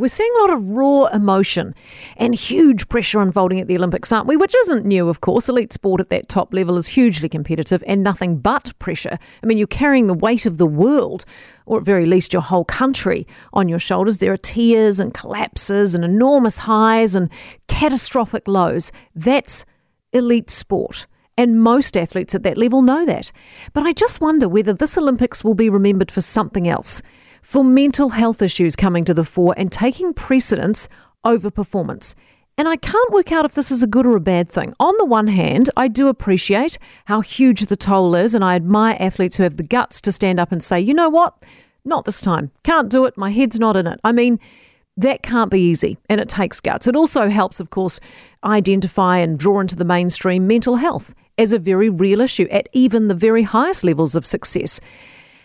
We're seeing a lot of raw emotion and huge pressure unfolding at the Olympics, aren't we? Which isn't new, of course. Elite sport at that top level is hugely competitive and nothing but pressure. I mean, you're carrying the weight of the world, or at very least your whole country, on your shoulders. There are tears and collapses and enormous highs and catastrophic lows. That's elite sport. And most athletes at that level know that. But I just wonder whether this Olympics will be remembered for something else for mental health issues coming to the fore and taking precedence over performance. And I can't work out if this is a good or a bad thing. On the one hand, I do appreciate how huge the toll is, and I admire athletes who have the guts to stand up and say, you know what? Not this time. Can't do it. My head's not in it. I mean, that can't be easy, and it takes guts. It also helps, of course, identify and draw into the mainstream mental health as a very real issue at even the very highest levels of success.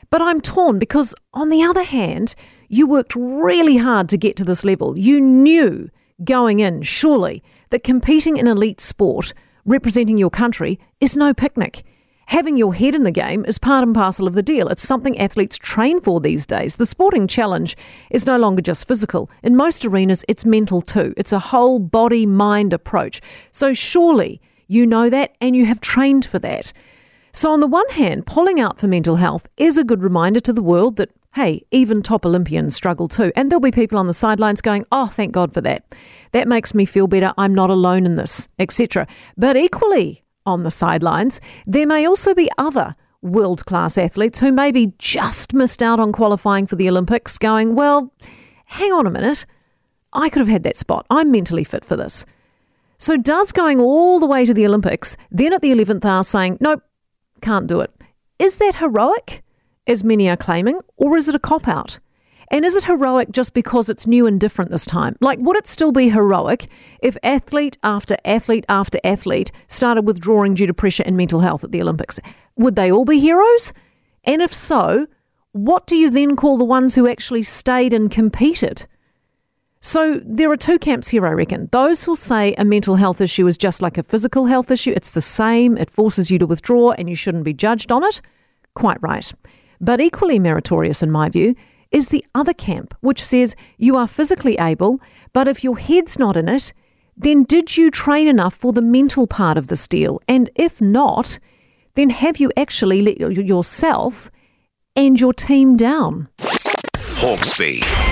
But I'm torn because, on the other hand, you worked really hard to get to this level. You knew going in, surely, that competing in elite sport, representing your country, is no picnic. Having your head in the game is part and parcel of the deal. It's something athletes train for these days. The sporting challenge is no longer just physical. In most arenas, it's mental too. It's a whole body mind approach. So, surely, you know that and you have trained for that. So, on the one hand, pulling out for mental health is a good reminder to the world that, hey, even top Olympians struggle too. And there'll be people on the sidelines going, oh, thank God for that. That makes me feel better. I'm not alone in this, etc. But equally on the sidelines, there may also be other world class athletes who maybe just missed out on qualifying for the Olympics going, well, hang on a minute. I could have had that spot. I'm mentally fit for this. So, does going all the way to the Olympics, then at the 11th hour saying, nope, can't do it. Is that heroic, as many are claiming, or is it a cop out? And is it heroic just because it's new and different this time? Like, would it still be heroic if athlete after athlete after athlete started withdrawing due to pressure and mental health at the Olympics? Would they all be heroes? And if so, what do you then call the ones who actually stayed and competed? So there are two camps here, I reckon. Those who'll say a mental health issue is just like a physical health issue, it's the same, it forces you to withdraw and you shouldn't be judged on it. Quite right. But equally meritorious, in my view, is the other camp, which says you are physically able, but if your head's not in it, then did you train enough for the mental part of this deal? And if not, then have you actually let yourself and your team down? Hawkesby.